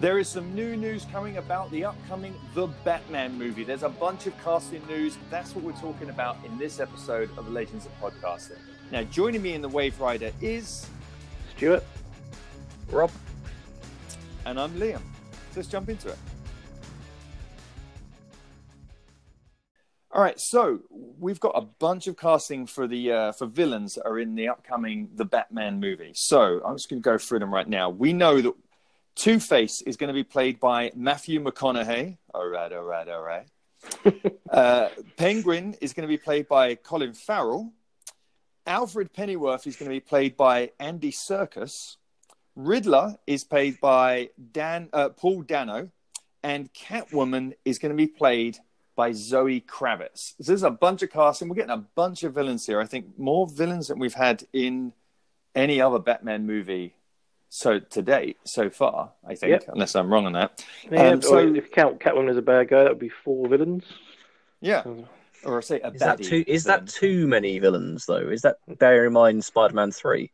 There is some new news coming about the upcoming The Batman movie. There's a bunch of casting news. That's what we're talking about in this episode of Legends of Podcasting. Now, joining me in the Waverider is Stuart. Rob. And I'm Liam. Let's jump into it. All right, so we've got a bunch of casting for the uh, for villains that are in the upcoming The Batman movie. So I'm just going to go through them right now. We know that Two Face is going to be played by Matthew McConaughey. All right, all right, all right. uh, Penguin is going to be played by Colin Farrell. Alfred Pennyworth is going to be played by Andy Serkis. Riddler is played by Dan uh, Paul Dano, and Catwoman is going to be played by Zoe Kravitz. So there's a bunch of casting. We're getting a bunch of villains here. I think more villains than we've had in any other Batman movie so to date so far. I think, yep. unless I'm wrong on that. Yeah, um, so if you count Catwoman as a bad guy, that would be four villains. Yeah. Or I say a is that too is that too many villains though? Is that bear in mind Spider-Man three?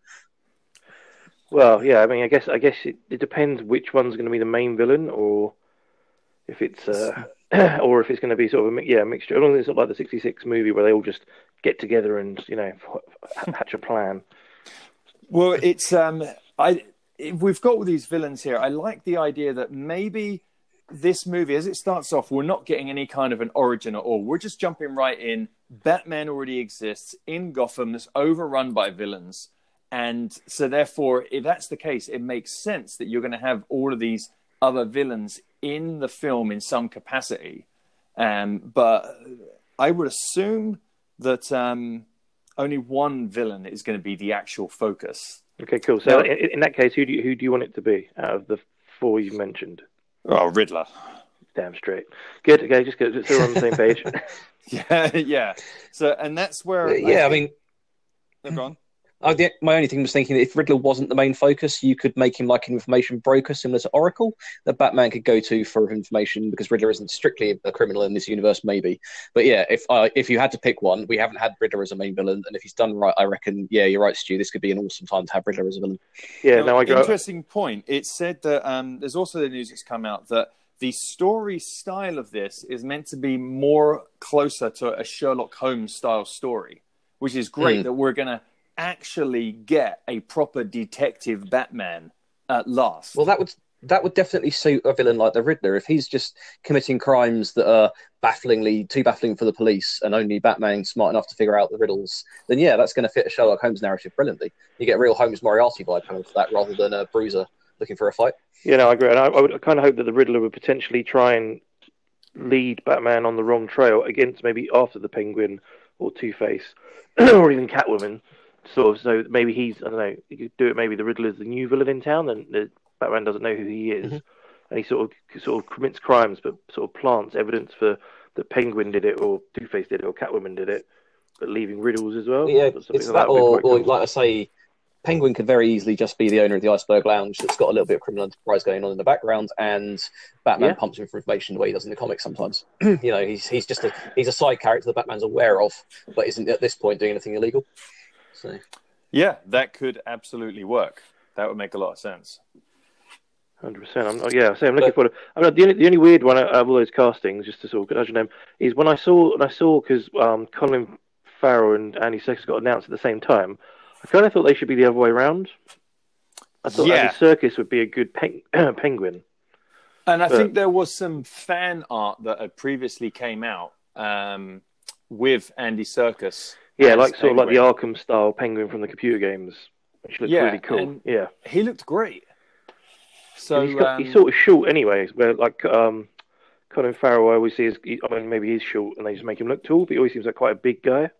Well, yeah. I mean, I guess I guess it, it depends which one's going to be the main villain, or if it's uh, or if it's going to be sort of a yeah a mixture. I don't think it's like the '66 movie where they all just get together and you know hatch a plan. Well, it's um, I we've got all these villains here. I like the idea that maybe this movie, as it starts off, we're not getting any kind of an origin at all. We're just jumping right in. Batman already exists in Gotham that's overrun by villains. And so, therefore, if that's the case, it makes sense that you're going to have all of these other villains in the film in some capacity. Um, but I would assume that um, only one villain is going to be the actual focus. Okay, cool. So, in, in, that case, who do you, who do you want it to be out of the four you've mentioned? Oh, Riddler. Damn straight. Good. Okay, just good. So we're on the same page. yeah, yeah. So, and that's where. Uh, yeah, I, I mean. They've gone. I, the, my only thing was thinking that if Riddler wasn't the main focus, you could make him like an information broker similar to Oracle that Batman could go to for information because Riddler isn't strictly a criminal in this universe, maybe. But yeah, if uh, if you had to pick one, we haven't had Riddler as a main villain, and if he's done right, I reckon, yeah, you're right, Stu. This could be an awesome time to have Riddler as a villain. Yeah, no, I agree. Interesting point. It said that um, there's also the news that's come out that the story style of this is meant to be more closer to a Sherlock Holmes style story, which is great mm. that we're going to actually get a proper detective Batman at last. Well, that would that would definitely suit a villain like the Riddler if he's just committing crimes that are bafflingly too baffling for the police and only Batman smart enough to figure out the riddles. Then yeah, that's going to fit a Sherlock Holmes narrative brilliantly. You get a real Holmes Moriarty vibe coming for that rather than a bruiser looking for a fight. Yeah, no, I agree. And I, I would kind of hope that the Riddler would potentially try and lead Batman on the wrong trail against maybe after the Penguin or Two Face or even Catwoman sort of so maybe he's I don't know you could do it maybe the Riddler's the new villain in town and the Batman doesn't know who he is mm-hmm. and he sort of sort of commits crimes but sort of plants evidence for that Penguin did it or Two Face did it or Catwoman did it but leaving riddles as well. Yeah, it's like that, that or, or like I say. Penguin could very easily just be the owner of the Iceberg Lounge that's got a little bit of criminal enterprise going on in the background, and Batman yeah. pumps him for information the way he does in the comics sometimes. you know, he's he's just a he's a side character that Batman's aware of, but isn't at this point doing anything illegal. So yeah, that could absolutely work. That would make a lot of sense. Hundred percent. I'm yeah. I say I'm looking but, forward. To, I mean, the only the only weird one of all those castings, just to sort of your name, is when I saw when I saw because um, Colin Farrell and Andy Serkis got announced at the same time. I kind of thought they should be the other way around. I thought yeah. Andy Serkis would be a good peng- penguin. And I but... think there was some fan art that had previously came out um, with Andy Serkis yeah, like sort of like the Arkham style penguin from the computer games, which looked yeah, really cool. Yeah, he looked great. So he's, got, um, he's, sort of short, anyway. Where like um, Colin Farrell, I always see is, I mean, maybe he's short and they just make him look tall, but he always seems like quite a big guy.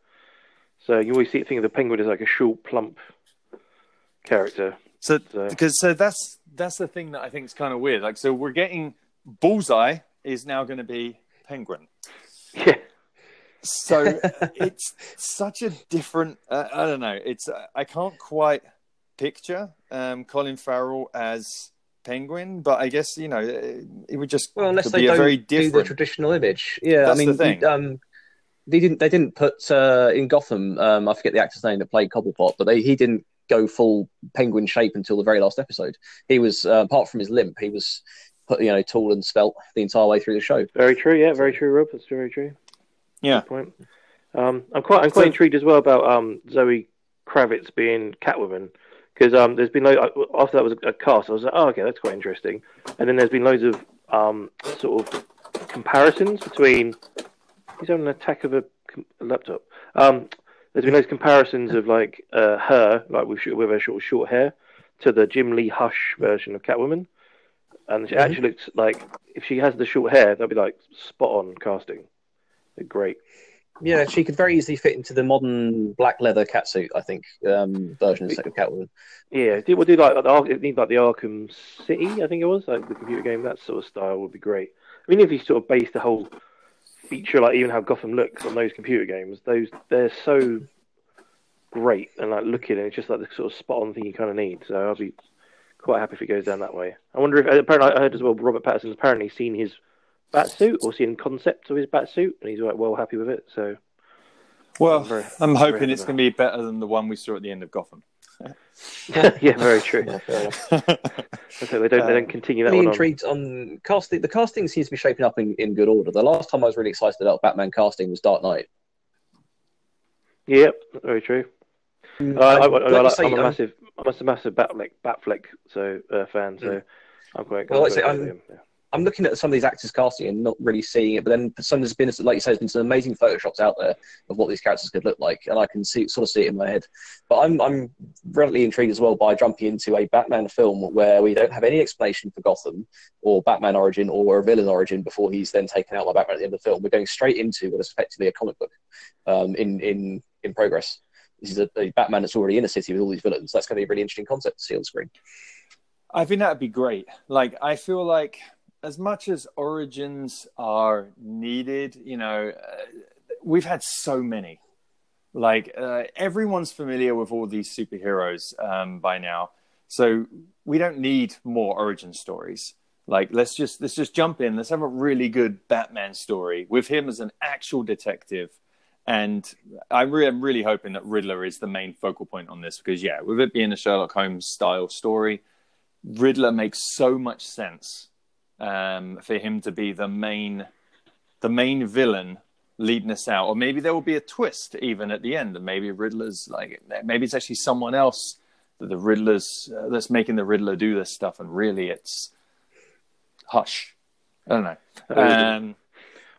So you always see think of the penguin as like a short, plump character. So, so. because so that's that's the thing that I think is kind of weird. Like, so we're getting Bullseye is now going to be Penguin. Yeah so it's such a different. Uh, I don't know. It's uh, I can't quite picture um, Colin Farrell as Penguin, but I guess you know it would just well unless they don't very different... do the traditional image. Yeah, That's I mean, the thing. Um, they didn't. They didn't put uh, in Gotham. Um, I forget the actor's name that played Cobblepot, but they, he didn't go full penguin shape until the very last episode. He was, uh, apart from his limp, he was you know, tall and svelte the entire way through the show. Very true. Yeah, very true, Rob. That's very true. Yeah. Point. Um, I'm quite I'm quite So- intrigued as well about um, Zoe Kravitz being Catwoman because um, there's been lo- after that was a cast. I was like, oh, okay, that's quite interesting. And then there's been loads of um, sort of comparisons between. He's having an attack of a, a laptop. Um, there's been loads of comparisons of like uh, her, like with, with her short short hair, to the Jim Lee Hush version of Catwoman. And she actually looks like if she has the short hair, that'd be like spot on casting. Great. Yeah, she could very easily fit into the modern black leather catsuit, I think, um, version of Catwoman. Yeah, do, we'll do like, like the like the Arkham City, I think it was, like the computer game. That sort of style would be great. I mean, if you sort of base the whole feature, like even how Gotham looks on those computer games, those they're so great and like looking, and it's just like the sort of spot on thing you kind of need. So I'll be quite happy if it goes down that way. I wonder if apparently I heard as well Robert Pattinson's apparently seen his bat suit or seen concepts of his bat suit, and he's like well happy with it. So Well, Very- I'm hoping it's going to be better than the one we saw at the end of Gotham. yeah, very true. Yeah, fair. So they don't they Uh, don't continue that really one on. intrigued on casting. The casting seems to be shaping up in, in good order. The last time I was really excited about Batman casting was Dark Knight. Yep, very true. Um, Uh, I, I, I, like you I, say, am a I'm- massive, I'm a massive Batfleck, Batfleck so uh, fan. So Mm. I'm quite. Well, like I say, I'm- yeah. I'm looking at some of these actors casting and not really seeing it. But then some there's been, like you say, there's been some amazing photoshops out there of what these characters could look like, and I can see sort of see it in my head. But I'm I'm relatively intrigued as well by jumping into a Batman film where we don't have any explanation for Gotham or Batman origin or a villain origin before he's then taken out by Batman at the end of the film. We're going straight into what is effectively a comic book um, in in in progress. This is a, a Batman that's already in a city with all these villains. That's going to be a really interesting concept to see on screen. I think that'd be great. Like, I feel like as much as origins are needed, you know, uh, we've had so many. Like, uh, everyone's familiar with all these superheroes um, by now, so we don't need more origin stories. Like, let's just let's just jump in. Let's have a really good Batman story with him as an actual detective. And I re- I'm really hoping that Riddler is the main focal point on this because, yeah, with it being a Sherlock Holmes style story, Riddler makes so much sense um, for him to be the main, the main villain leading us out, or maybe there will be a twist even at the end, and maybe Riddler's like maybe it's actually someone else that the Riddler's uh, that's making the Riddler do this stuff, and really it's Hush. I don't know. Um,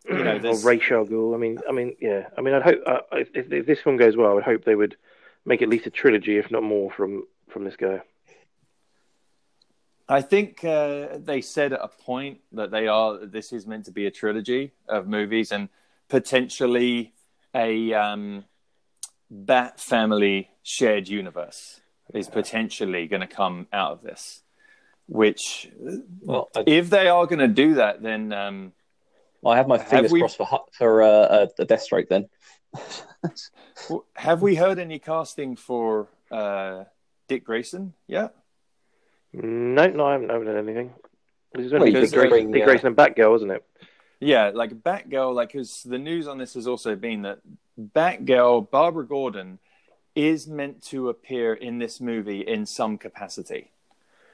you know, or Ray Ghul. I mean, I mean, yeah. I mean, I'd hope uh, if, if this one goes well, I would hope they would make at least a trilogy, if not more, from from this guy. I think uh, they said at a point that they are. This is meant to be a trilogy of movies and potentially a um, Bat family shared universe is potentially going to come out of this. Which, Well, I, if they are going to do that, then um, I have my Have fingers we- crossed for for uh, uh, the Deathstroke then. have we heard any casting for uh, Dick Grayson yet? No, no, I haven't, I haven't heard anything. This is Well, only you Dick, could Grayson, bring, Dick Grayson and Batgirl, isn't it? Yeah, like Batgirl, like because the news on this has also been that Batgirl, Barbara Gordon, is meant to appear in this movie in some capacity.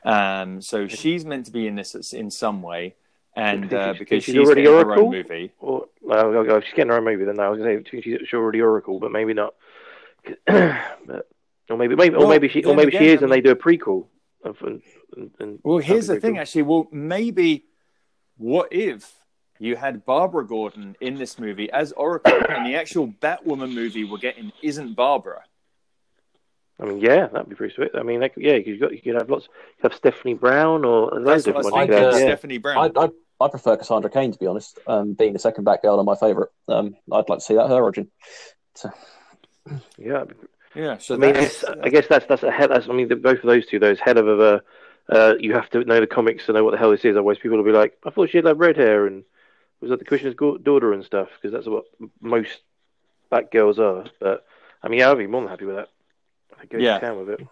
Um, so she's meant to be in this in some way, and Think uh, she's- because think she's, she's already getting her Oracle? own movie. Or well, she's getting her own movie then. No, I was going to say she's already Oracle, but maybe not. but, or maybe, maybe, or maybe she, or then maybe she is, I and they do a prequel. Of, and, and, and Well, here's the thing, pretty actually. Well, maybe what if you had Barbara Gordon in this movie as Oracle, and the actual Batwoman movie we're getting isn't Barbara? I mean, yeah, that'd be pretty sweet. I mean, like, yeah, you got you could have lots. You could have Stephanie Brown or loads That's what I of ones. I'd, uh, Yeah. Stephanie Brown. I, I I prefer Cassandra Cain to be honest. Um, being the second Batgirl and my favourite. Um, I'd like to see that her origin. So, Yeah, that'd be yeah, so I mean, I guess that's that's a hell. That's, I mean, the, both of those two, those hell of a. Uh, you have to know the comics to know what the hell this is. Otherwise, people will be like, "I thought she had like red hair and was that the Commissioner's daughter and stuff." Because that's what most Batgirls are. But I mean, yeah, I'd be more than happy with that. I think go Yeah. to town with it.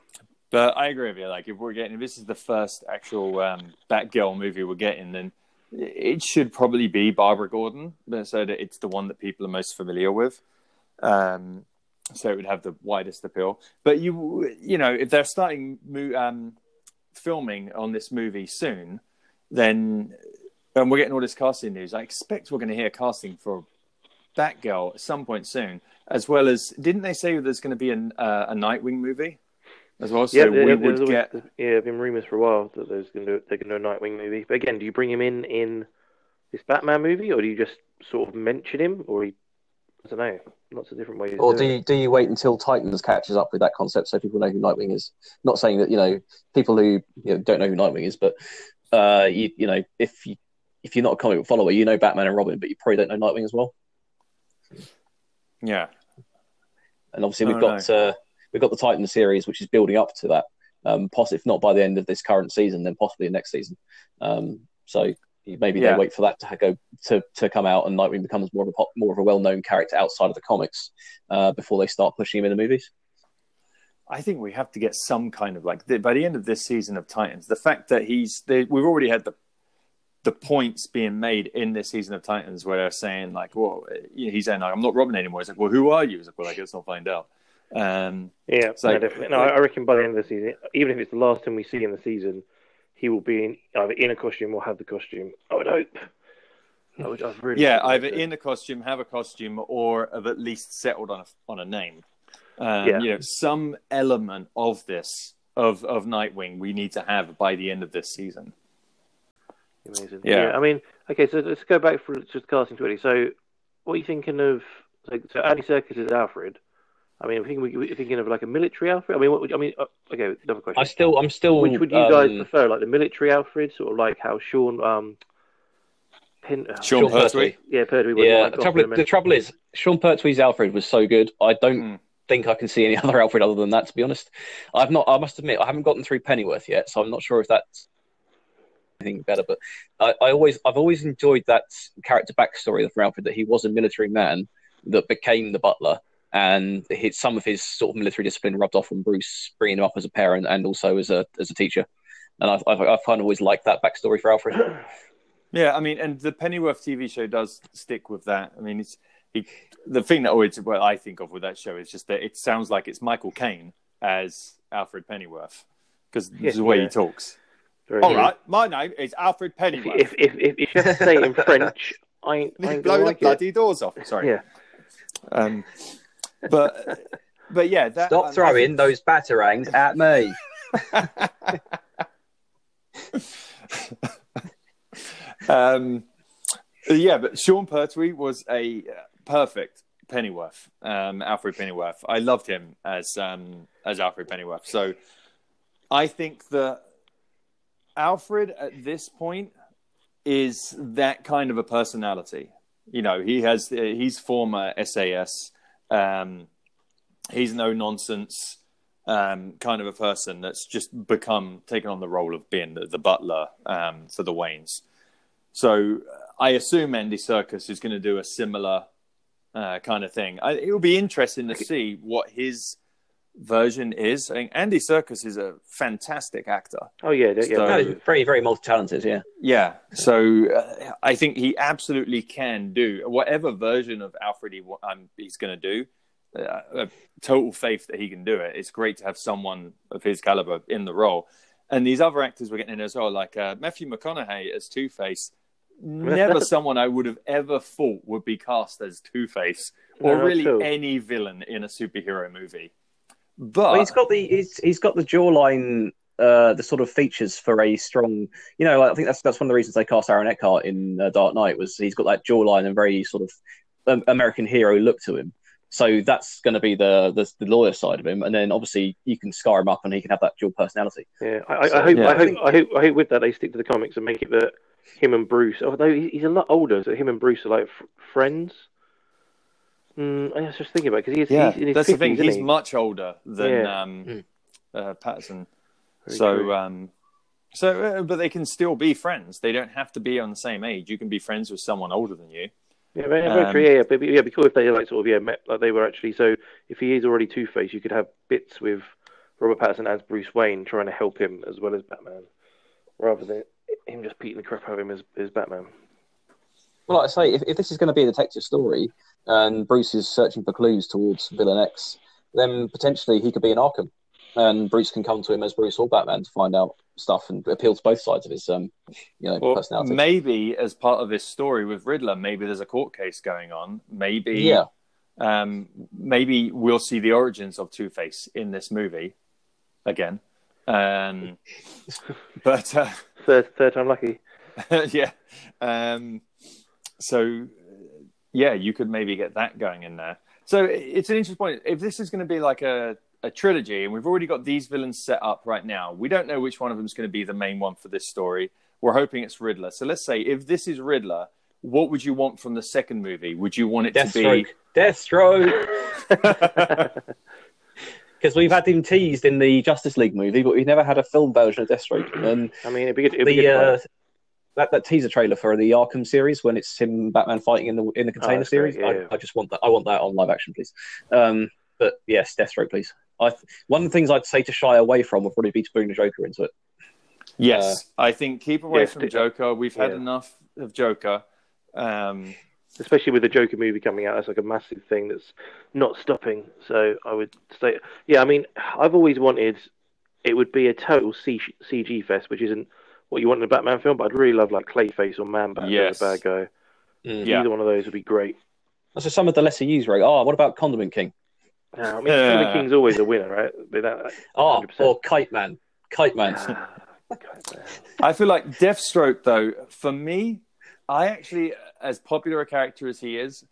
But I agree with you. Like, if we're getting, if this is the first actual um, Batgirl movie we're getting, then it should probably be Barbara Gordon, so that it's the one that people are most familiar with. Um, so it would have the widest appeal. But you, you know, if they're starting mo- um, filming on this movie soon, then and we're getting all this casting news. I expect we're going to hear casting for Batgirl at some point soon, as well as didn't they say there's going to be an, uh, a Nightwing movie as well? So yeah, we there- would there's get. always, yeah, been rumours for a while that there's going to they're going to do a Nightwing movie. But again, do you bring him in in this Batman movie, or do you just sort of mention him, or he, I don't know, lots of different ways. Or do do it. you, do you wait until Titans catches up with that concept so people know who Nightwing is? Not saying that you know people who you know, don't know who Nightwing is, but uh, you you know if you if you're not a comic book follower, you know Batman and Robin, but you probably don't know Nightwing as well. Yeah, And obviously Oh, we've got uh, we've got the Titan series, which is building up to that. Um, poss- if not by the end of this current season, then possibly next season. Um, so maybe Yeah. they wait for that to go to, to come out, and Nightwing becomes more of a pop, more of a well known character outside of the comics uh, before they start pushing him in the movies. I think we have to get some kind of like the, by the end of this season of Titans, the fact that he's they, we've already had the the points being made in this season of Titans where they're saying like, well, he's saying like, I'm not Robin anymore. It's like, well, who are you? It's like, well, I guess I'll find out. Um, Yeah, So- no, definitely. No, I I reckon by the end of the season, even if it's the last time we see in the season, he will be in, either in a costume or have the costume. I would hope. I would, I'd really yeah, either in a costume, have a costume, or have at least settled on a on a name. Um, Yeah. You know, some element of this of of Nightwing we need to have by the end of this season. Amazing. Yeah. I mean, okay, so let's go back for just casting twenty. So, what are you thinking of? So, so Andy Serkis is Alfred. I mean, I think we, we're thinking of like a military Alfred. I mean, what would, I mean, uh, okay, another question. I still, I'm still. Which would you guys um, prefer, like the military Alfred, sort of like how Sean, um, Pin, uh, Sean Sean Pertwee. Pertwee. yeah, Pertwee Yeah, like the trouble, the trouble is, Sean Pertwee's Alfred was so good. I don't Mm. think I can see any other Alfred other than that. To be honest, I've not. I must admit, I haven't gotten through Pennyworth yet, so I'm not sure if that's anything better. But I, I always, I've always enjoyed that character backstory for Alfred that he was a military man that became the butler, and his, some of his sort of military discipline rubbed off on Bruce, bringing him up as a parent and also as a as a teacher. And I've, I've, I've kind of always liked that backstory for Alfred. Yeah, I mean, and the Pennyworth TV show does stick with that. I mean, it's he, the thing that always what I think of with that show is just that it sounds like it's Michael Caine as Alfred Pennyworth because this Yeah, is the way yeah. he talks. Very All good. right, my name is Alfred Pennyworth. If, if, if, if you have to say it in French, I ain't, I blow gonna the like it. bloody doors off. Sorry. Yeah. Um, but but yeah, that, Stop throwing think- those batarangs at me. um, yeah, but Sean Pertwee was a perfect Pennyworth, um, Alfred Pennyworth. I loved him as um, as Alfred Pennyworth. So I think that Alfred at this point is that kind of a personality. You know, he has he's former SAS. Um, he's no nonsense um, kind of a person that's just become taken on the role of being the, the butler um, for the Waynes. So I assume Andy Serkis is going to do a similar uh, kind of thing. I, it will be interesting to see what his version is. I think Andy Serkis is a fantastic actor. Oh, yeah. yeah, So- No, very, very multi-talented. Yeah. Yeah, so uh, I think he absolutely can do whatever version of Alfred he, um, he's going to do. Uh, total faith that he can do it. It's great to have someone of his caliber in the role. And these other actors we're getting in as well, like uh, Matthew McConaughey as Two Face. Never someone I would have ever thought would be cast as Two Face, or No, really any villain in a superhero movie. But Well, he's got the he's, he's got the jawline, uh, the sort of features for a strong. You know, I think that's that's one of the reasons they cast Aaron Eckhart in uh, Dark Knight was he's got that jawline and very sort of um, American hero look to him. So that's going to be the, the the lawyer side of him, and then obviously you can scar him up, and he can have that dual personality. Yeah, I, I, So, I hope, yeah. I hope, I hope, I hope with that they stick to the comics and make it that him and Bruce, although he's a lot older, so him and Bruce are like f- friends. Mm, I was just thinking about because he's, yeah, he's in his that's the thing. He's he? much older than Yeah. um, Mm. uh, Pattinson. Very so, um, so, uh, but they can still be friends. They don't have to be on the same age. You can be friends with someone older than you. Yeah, very, very Um, true. Yeah, yeah, but yeah, it'd be cool if they like sort of yeah met like they were actually. So if he is already Two Face, you could have bits with Robert Pattinson as Bruce Wayne trying to help him as well as Batman, rather than him just beating the crap out of him as, as Batman. Well, like I say, if, if this is going to be a detective story and Bruce is searching for clues towards Villain X, then potentially he could be in Arkham, and Bruce can come to him as Bruce or Batman to find out stuff and appeal to both sides of his um, you know, Well, personality. maybe as part of this story with Riddler, maybe there's a court case going on. Maybe, yeah, um, maybe we'll see the origins of Two Face in this movie again. Um, but uh, Third, third time lucky. yeah, um, so yeah, you could maybe get that going in there. So it's an interesting point. If this is going to be like a a trilogy, and we've already got these villains set up right now, we don't know which one of them is going to be the main one for this story. We're hoping it's Riddler. So let's say if this is Riddler, what would you want from the second movie? Would you want it Deathstroke, to be Deathstroke. be? Because we've had him teased in the Justice League movie, but we've never had a film version of Deathstroke. And I mean, it'd be good. It'd be good uh, fun. That, that teaser trailer for the Arkham series when it's him Batman fighting in the in the container that's great, series. yeah, yeah. I, I just want that. I want that on live action, please. Um, but yes, Deathstroke, please. I th- one of the things I'd say to shy away from would probably be to bring the Joker into it. yes, I think keep away yeah, from sti- Joker. We've had yeah. enough of Joker. Um, especially with the Joker movie coming out, that's like a massive thing that's not stopping. So I would say, yeah, I mean, I've always wanted it would be a total C- CG fest, which isn't what you want in a Batman film, but I'd really love like Clayface or Man Bat Yes. as a bad guy. Yeah. Either one of those would be great. So some of the lesser used, right? Oh, what about Condiment King? Uh, I mean, Yeah. Stephen King's always a winner, right? But that, Oh, or Kite Man. Kite Man. Ah, God, man. I feel like Deathstroke, though, for me, I actually, as popular a character as he is,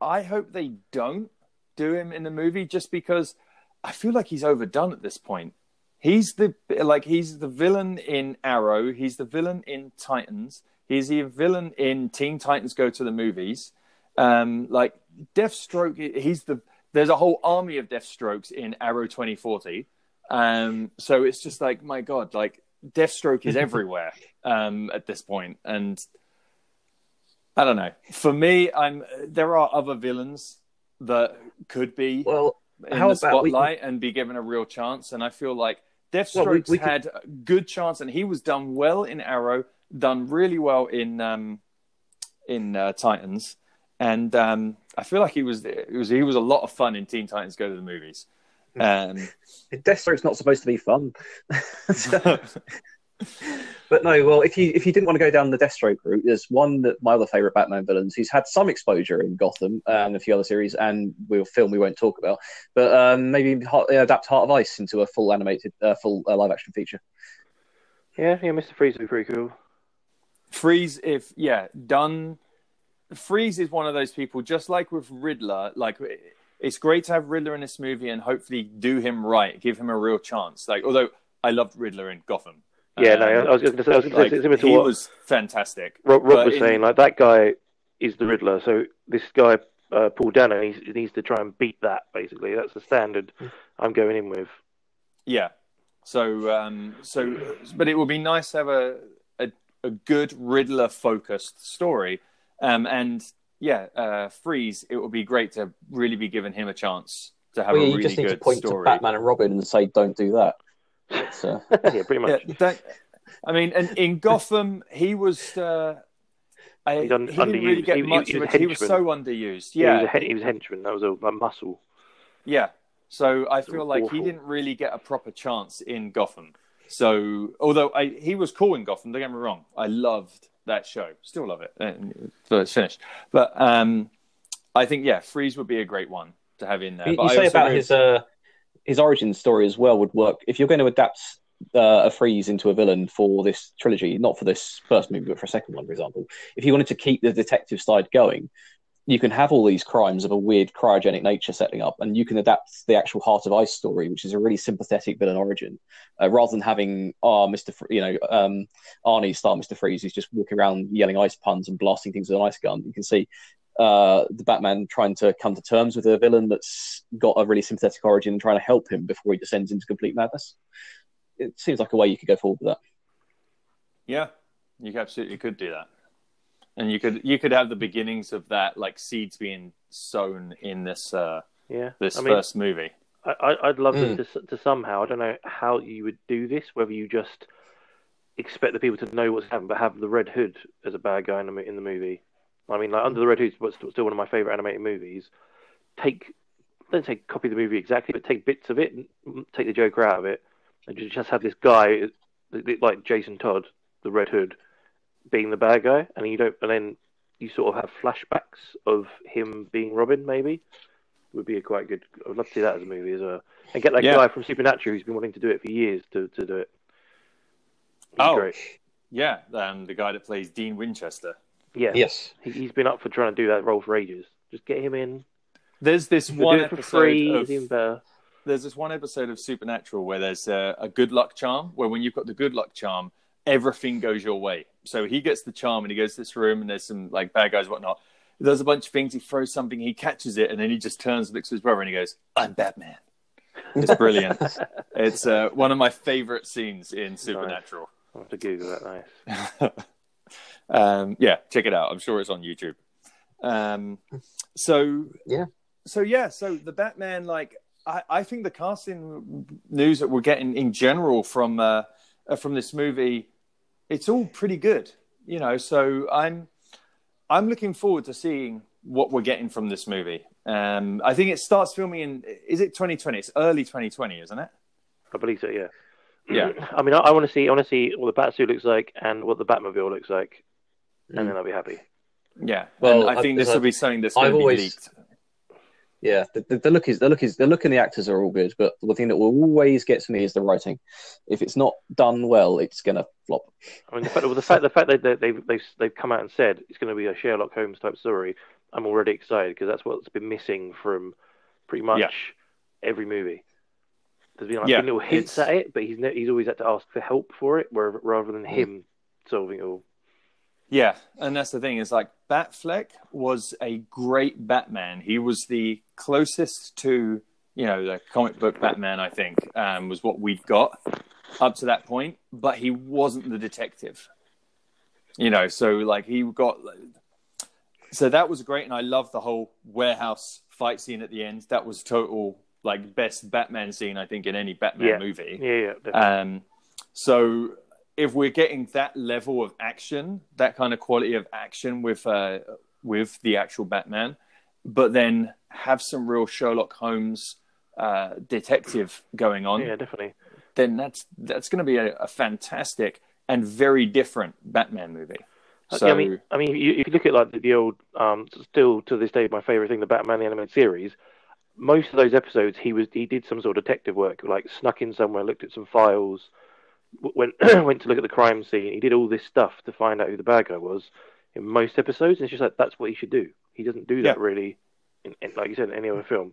I hope they don't do him in the movie just because I feel like he's overdone at this point. He's the like he's the villain in Arrow. He's the villain in Titans. He's the villain in Teen Titans Go to the movies. Um, like Deathstroke, he's the there's a whole army of Deathstrokes in Arrow 2040. Um, so it's just like my God, like Deathstroke is everywhere um, at this point, and I don't know. For me, I'm there are other villains that could be Well, in how the about we- spotlight and be given a real chance, and I feel like Well, Deathstroke's we- we could- had a good chance, and he was done well in Arrow, done really well in um, in uh, Titans, and um, I feel like he was it was he was a lot of fun in Teen Titans Go to the movies. Um, Deathstroke's not supposed to be fun. But no, well, if you if you didn't want to go down the Deathstroke route, there's one that my other favorite Batman villains. He's had some exposure in Gotham and a few other series, and we'll film we won't talk about. But um, maybe Heart- uh, adapt Heart of Ice into a full animated, uh, full uh, live action feature. Yeah, yeah, Mr. Freeze would be pretty cool. Freeze, if yeah, done. Freeze is one of those people, just like with Riddler. Like it's great to have Riddler in this movie and hopefully do him right, give him a real chance. Like although I loved Riddler in Gotham. Yeah, Um, no, I was going to say, I was going to like, say similar to he what was fantastic. Rob, Rob was in- saying. Like that guy is the Riddler, so this guy uh, Paul Dano needs, needs to try and beat that. Basically, that's the standard I'm going in with. Yeah. So, um, so, but it would be nice to have a a, a good Riddler focused story, um, and yeah, uh, Freeze. It would be great to really be giving him a chance to have Well, a yeah, you really just need to good point story. to Batman and Robin and say, "Don't do that." It's, uh, yeah, pretty much. Yeah, that, I mean, and in Gotham, he was. Uh, I, un- he didn't really get He- he- much he of was it. He was so underused. Yeah, Yeah, he was a, he was a henchman. That was a, a muscle. Yeah. So I feel like he didn't really get a proper chance in Gotham. So although I, he was cool in Gotham, don't get me wrong, I loved that show. Still love it. And so it's finished. But um, I think yeah, Freeze would be a great one to have in there. you But you I say about agree- his uh, his origin story as well would work if you're going to adapt uh, a freeze into a villain for this trilogy, not for this first movie, but for a second one, for example. If you wanted to keep the detective side going, you can have all these crimes of a weird cryogenic nature setting up, and you can adapt the actual Heart of Ice story, which is a really sympathetic villain origin, uh, rather than having oh, Mister, Fr- you know, um, Arnie star Mister Freeze, who's just walking around yelling ice puns and blasting things with an ice gun. You can see uh, the Batman trying to come to terms with a villain that's got a really sympathetic origin and trying to help him before he descends into complete madness. It seems like a way you could go forward with that. Yeah, you absolutely could do that, and you could you could have the beginnings of that, like seeds being sown in this uh, Yeah, this I mean, first movie. I, I- I'd love Mm. to, to somehow. I don't know how you would do this. Whether you just expect the people to know what's happened, but have the Red Hood as a bad guy in the in the movie. I mean, like Under the Red Hood is still one of my favorite animated movies. Take don't say copy the movie exactly, but take bits of it and take the Joker out of it, and ju- just have this guy like Jason Todd, the Red Hood, being the bad guy, and you don't, and then you sort of have flashbacks of him being Robin. Maybe would be a quite good. I'd love to see that as a movie as well, and get that Yeah. guy from Supernatural who's been wanting to do it for years to to do it. He's Oh. Yeah, um, the guy that plays Dean Winchester. Yeah, Yes. He, he's been up for trying to do that role for ages. Just get him in. There's this We'll one do it for episode free. of even better. there's this one episode of Supernatural where there's a, a good luck charm where when you've got the good luck charm, everything goes your way. So he gets the charm and he goes to this room and there's some like bad guys whatnot. He does a bunch of things. He throws something, he catches it, and then he just turns and looks at his brother and he goes, "I'm Batman." It's brilliant. it's uh, one of my favorite scenes in Supernatural. I'll have to Google that. Nice. um, yeah, check it out. I'm sure it's on YouTube. Um, so Yeah. so yeah, so the Batman, like I, I think the casting news that we're getting in general from uh, uh, from this movie, it's all pretty good. You know, so I'm I'm looking forward to seeing what we're getting from this movie. Um, I think it starts filming in is it 2020? It's early 2020, isn't it? I believe so. Yeah. Yeah. I mean, I, I want to see. I want to see what the Batsuit looks like and what the Batmobile looks like, and Mm. then I'll be happy. Yeah. Well, and I think I- this will be something that's I've going to be always- leaked. Yeah, the, the, the look is the look is the look and the actors are all good, but the thing that will always get to me is the writing. If it's not done well, it's gonna flop. I mean, the fact, well, the fact, the fact that they, they've they've they've come out and said it's going to be a Sherlock Holmes type story, I'm already excited because that's what's been missing from pretty much Yeah. every movie. There's been like Yeah, little hints it's- at it, but he's ne- he's always had to ask for help for it, where, rather than Mm. him solving it all. Yeah, and that's the thing is like Batfleck was a great Batman. He was the closest to you know the comic book Batman. I think um, was what we've got up to that point, but he wasn't the detective. You know, so like he got so that was great, and I love the whole warehouse fight scene at the end. That was total like best Batman scene I think in any Batman Yeah. movie. Yeah, yeah, definitely. Um, so if we're getting that level of action, that kind of quality of action with uh, with the actual Batman, but then have some real Sherlock Holmes uh, detective going on, yeah, definitely. then that's that's going to be a, a fantastic and very different Batman movie. So Yeah, I mean, I mean, you, you could look at like the, the old, um, still to this day, my favorite thing, the Batman the animated series. Most of those episodes, he was he did some sort of detective work, like snuck in somewhere, looked at some files, went went to look at the crime scene. He did all this stuff to find out who the bad guy was. In most episodes, and it's just like that's what he should do. He doesn't do that Yeah. really, in, in, like you said, in any other film.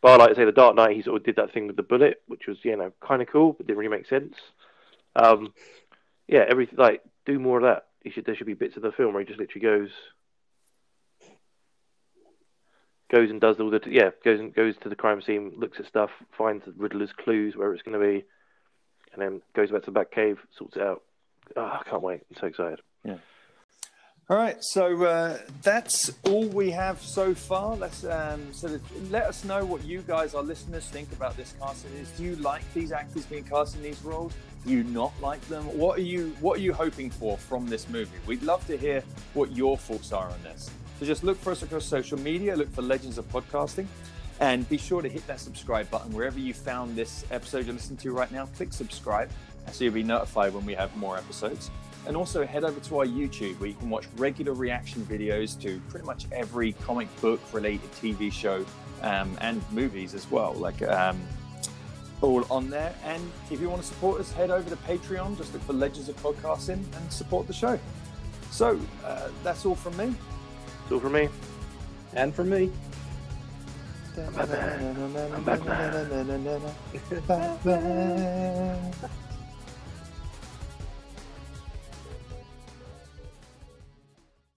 But I like to say, the Dark Knight, he sort of did that thing with the bullet, which was you know kind of cool, but didn't really make sense. Um, yeah, everything like do more of that. You should there should be bits of the film where he just literally goes goes and does all the yeah goes and goes to the crime scene, looks at stuff, finds the Riddler's clues where it's going to be, and then goes back to the Batcave, sorts it out. Oh, I can't wait! I'm so excited. Yeah. All right, so uh, that's all we have so far. Let's um, so let us know what you guys, our listeners, think about this casting. Is do you like these actors being cast in these roles? Do you not like them? What are you What are you hoping for from this movie? We'd love to hear what your thoughts are on this. So just look for us across social media. Look for Legends of Podcasting, and be sure to hit that subscribe button wherever you found this episode you're listening to right now. Click subscribe, so you'll be notified when we have more episodes. And also head over to our YouTube where you can watch regular reaction videos to pretty much every comic book related TV show um, and movies as well. Like um, all on there. And if you want to support us, head over to Patreon. Just look for Legends of Podcasting and support the show. So uh, that's all from me. That's all from me. And from me, Batman.